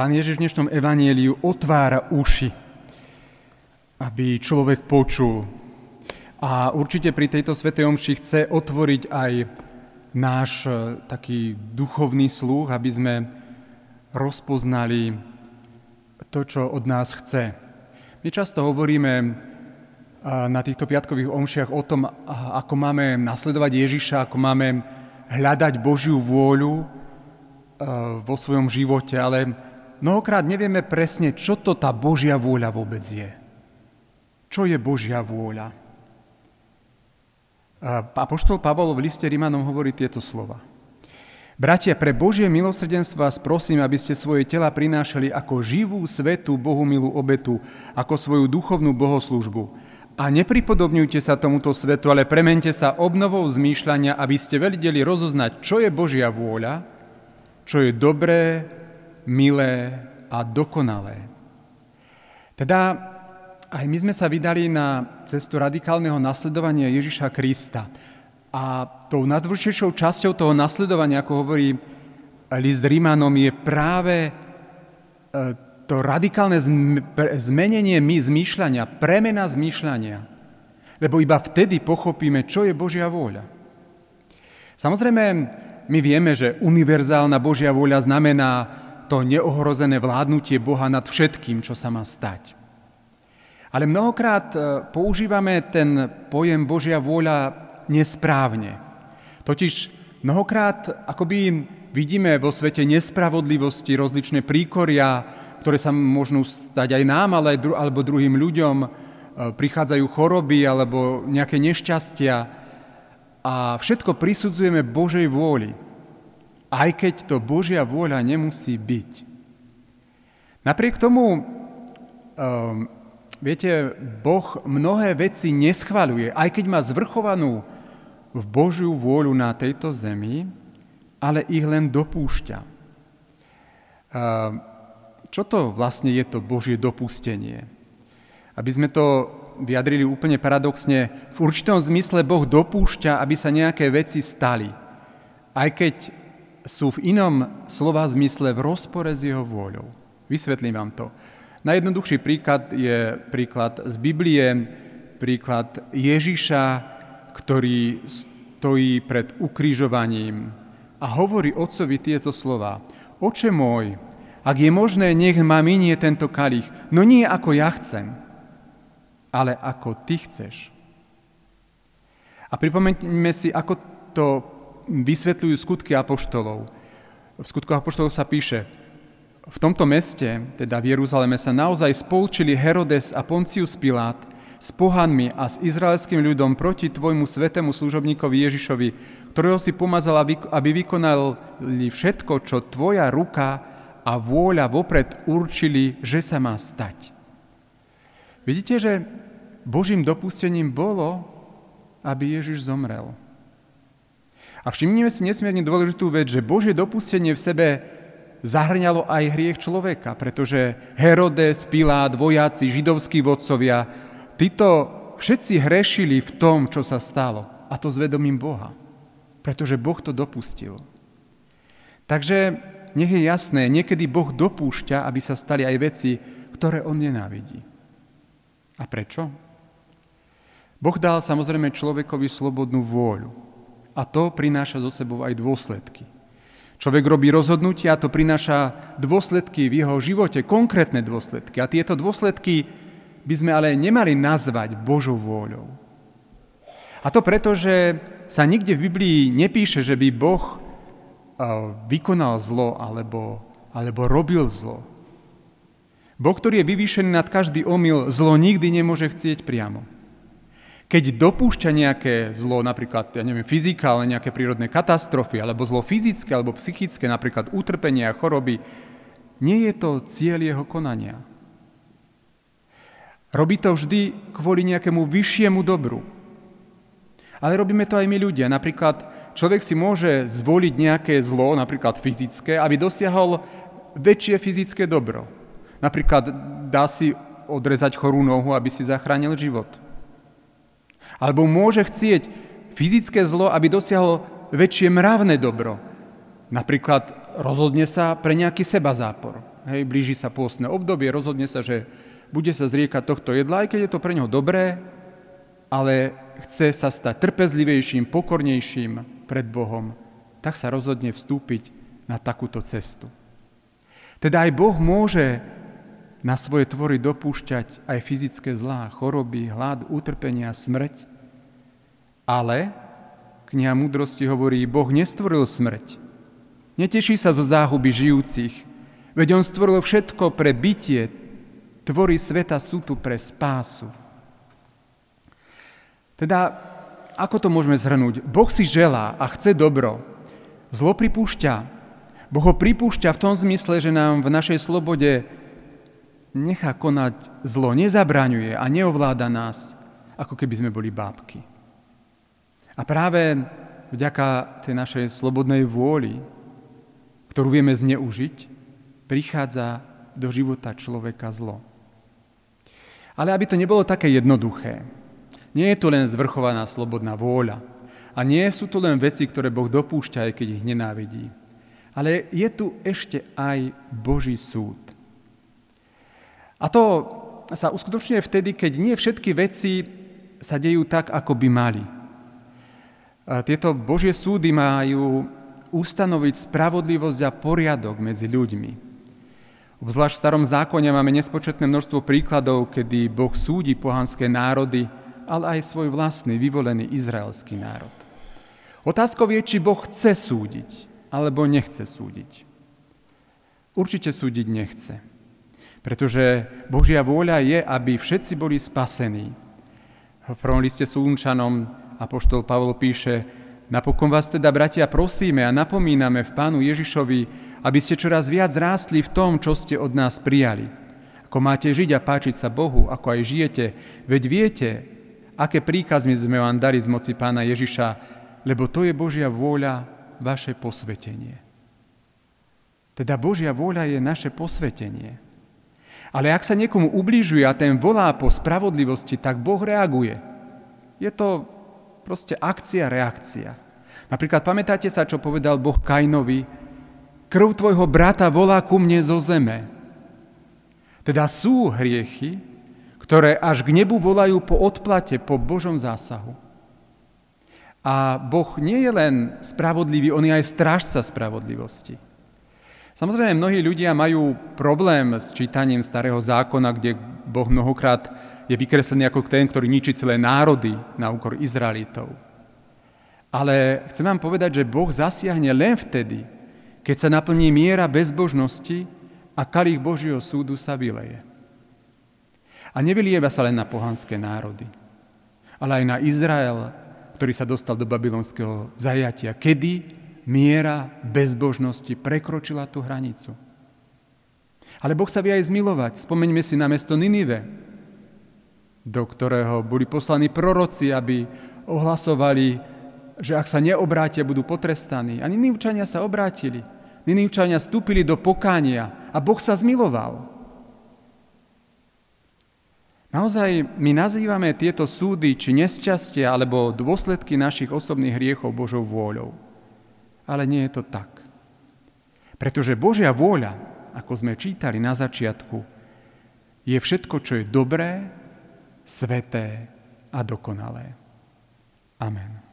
Pán Ježiš v dnešnom evanieliu otvára uši, aby človek počul. A určite pri tejto svetej omši chce otvoriť aj náš e, taký duchovný sluch, aby sme rozpoznali to, čo od nás chce. My často hovoríme e, na týchto piatkových omšiach o tom, ako máme nasledovať Ježiša, ako máme hľadať Božiu vôľu e, vo svojom živote, ale mnohokrát nevieme presne, čo to tá Božia vôľa vôbec je. Čo je Božia vôľa? Apoštol Pavol v liste Rimanom hovorí tieto slova. Bratia, pre Božie milosrdenstvo vás prosím, aby ste svoje tela prinášali ako živú, svetú, Bohu milú obetu, ako svoju duchovnú bohoslužbu. A nepripodobňujte sa tomuto svetu, ale premente sa obnovou zmýšľania, aby ste vedeli rozoznať, čo je Božia vôľa, čo je dobré, milé a dokonalé. Teda aj my sme sa vydali na cestu radikálneho nasledovania Ježiša Krista. A tou najdôležitejšou časťou toho nasledovania, ako hovorí list Rímanom, je práve e, to radikálne zmenenie my zmýšľania, premena zmýšľania. Lebo iba vtedy pochopíme, čo je Božia vôľa. Samozrejme, my vieme, že univerzálna Božia vôľa znamená to neohrozené vládnutie Boha nad všetkým, čo sa má stať. Ale mnohokrát e, používame ten pojem Božia vôľa nesprávne. Totiž mnohokrát akoby vidíme vo svete nespravodlivosti rozličné príkoria, ktoré sa môžu stať aj nám, ale aj dru- alebo druhým ľuďom. E, prichádzajú choroby alebo nejaké nešťastia a všetko prisudzujeme Božej vôli aj keď to Božia vôľa nemusí byť. Napriek tomu, um, viete, Boh mnohé veci neschvaluje, aj keď má zvrchovanú v Božiu vôľu na tejto zemi, ale ich len dopúšťa. Um, čo to vlastne je to Božie dopustenie? Aby sme to vyjadrili úplne paradoxne, v určitom zmysle Boh dopúšťa, aby sa nejaké veci stali. Aj keď sú v inom slova zmysle v rozpore s jeho vôľou. Vysvetlím vám to. Najjednoduchší príklad je príklad z Biblie, príklad Ježiša, ktorý stojí pred ukrižovaním a hovorí otcovi tieto slova. Oče môj, ak je možné, nech ma minie tento kalich, no nie ako ja chcem, ale ako ty chceš. A pripomeňme si, ako to vysvetľujú skutky apoštolov. V skutkoch apoštolov sa píše, v tomto meste, teda v Jeruzaleme, sa naozaj spolčili Herodes a Poncius Pilát s pohanmi a s izraelským ľudom proti tvojmu svetému služobníkovi Ježišovi, ktorého si pomazal, aby vykonali všetko, čo tvoja ruka a vôľa vopred určili, že sa má stať. Vidíte, že Božím dopustením bolo, aby Ježiš zomrel. A všimnime si nesmierne dôležitú vec, že Božie dopustenie v sebe zahrňalo aj hriech človeka, pretože Herodes, Pilát, vojaci, židovskí vodcovia, títo všetci hrešili v tom, čo sa stalo. A to s vedomím Boha. Pretože Boh to dopustil. Takže nech je jasné, niekedy Boh dopúšťa, aby sa stali aj veci, ktoré On nenávidí. A prečo? Boh dal samozrejme človekovi slobodnú vôľu. A to prináša zo sebou aj dôsledky. Človek robí rozhodnutia a to prináša dôsledky v jeho živote, konkrétne dôsledky. A tieto dôsledky by sme ale nemali nazvať Božou vôľou. A to preto, že sa nikde v Biblii nepíše, že by Boh vykonal zlo alebo, alebo robil zlo. Boh, ktorý je vyvýšený nad každý omyl, zlo nikdy nemôže chcieť priamo. Keď dopúšťa nejaké zlo, napríklad, ja neviem, fyzikálne, nejaké prírodné katastrofy, alebo zlo fyzické, alebo psychické, napríklad utrpenie a choroby, nie je to cieľ jeho konania. Robí to vždy kvôli nejakému vyššiemu dobru. Ale robíme to aj my ľudia. Napríklad človek si môže zvoliť nejaké zlo, napríklad fyzické, aby dosiahol väčšie fyzické dobro. Napríklad dá si odrezať chorú nohu, aby si zachránil život. Alebo môže chcieť fyzické zlo, aby dosiahol väčšie mravné dobro. Napríklad rozhodne sa pre nejaký seba zápor. hej, blíži sa pôstne obdobie, rozhodne sa, že bude sa zriekať tohto jedla, aj keď je to pre neho dobré, ale chce sa stať trpezlivejším, pokornejším pred Bohom, tak sa rozhodne vstúpiť na takúto cestu. Teda aj Boh môže na svoje tvory dopúšťať aj fyzické zlá, choroby, hlad, utrpenia, smrť, ale kniha múdrosti hovorí, Boh nestvoril smrť. Neteší sa zo záhuby žijúcich, veď On stvoril všetko pre bytie, tvory sveta sú tu pre spásu. Teda, ako to môžeme zhrnúť? Boh si želá a chce dobro. Zlo pripúšťa. Boh ho pripúšťa v tom zmysle, že nám v našej slobode nechá konať zlo, nezabraňuje a neovláda nás, ako keby sme boli bábky. A práve vďaka tej našej slobodnej vôli, ktorú vieme zneužiť, prichádza do života človeka zlo. Ale aby to nebolo také jednoduché, nie je tu len zvrchovaná slobodná vôľa a nie sú tu len veci, ktoré Boh dopúšťa, aj keď ich nenávidí. Ale je tu ešte aj Boží súd. A to sa uskutočňuje vtedy, keď nie všetky veci sa dejú tak, ako by mali. Tieto Božie súdy majú ustanoviť spravodlivosť a poriadok medzi ľuďmi. Obzvlášť v starom zákone máme nespočetné množstvo príkladov, kedy Boh súdi pohanské národy, ale aj svoj vlastný vyvolený izraelský národ. Otázkou je, či Boh chce súdiť, alebo nechce súdiť. Určite súdiť nechce, pretože Božia vôľa je, aby všetci boli spasení. V prvom liste Súnčanom apoštol Pavol píše, napokon vás teda, bratia, prosíme a napomíname v Pánu Ježišovi, aby ste čoraz viac rástli v tom, čo ste od nás prijali. Ako máte žiť a páčiť sa Bohu, ako aj žijete, veď viete, aké príkazmy sme vám dali z moci pána Ježiša, lebo to je Božia vôľa, vaše posvetenie. Teda Božia vôľa je naše posvetenie. Ale ak sa niekomu ubližuje a ten volá po spravodlivosti, tak Boh reaguje. Je to proste akcia, reakcia. Napríklad pamätáte sa, čo povedal Boh Kainovi? Krv tvojho brata volá ku mne zo zeme. Teda sú hriechy, ktoré až k nebu volajú po odplate, po Božom zásahu. A Boh nie je len spravodlivý, on je aj strážca spravodlivosti. Samozrejme, mnohí ľudia majú problém s čítaním starého zákona, kde Boh mnohokrát je vykreslený ako ten, ktorý ničí celé národy na úkor Izraelitov. Ale chcem vám povedať, že Boh zasiahne len vtedy, keď sa naplní miera bezbožnosti a kalich Božieho súdu sa vyleje. A nevylieva sa len na pohanské národy, ale aj na Izrael, ktorý sa dostal do babylonského zajatia. Kedy miera bezbožnosti prekročila tú hranicu. Ale Boh sa vie aj zmilovať. Spomeňme si na mesto Ninive, do ktorého boli poslaní proroci, aby ohlasovali, že ak sa neobrátia, budú potrestaní. A Ninivčania sa obrátili. Ninivčania vstúpili do pokánia a Boh sa zmiloval. Naozaj my nazývame tieto súdy či nesťastie alebo dôsledky našich osobných hriechov Božou vôľou. Ale nie je to tak. Pretože Božia vôľa, ako sme čítali na začiatku, je všetko, čo je dobré, sveté a dokonalé. Amen.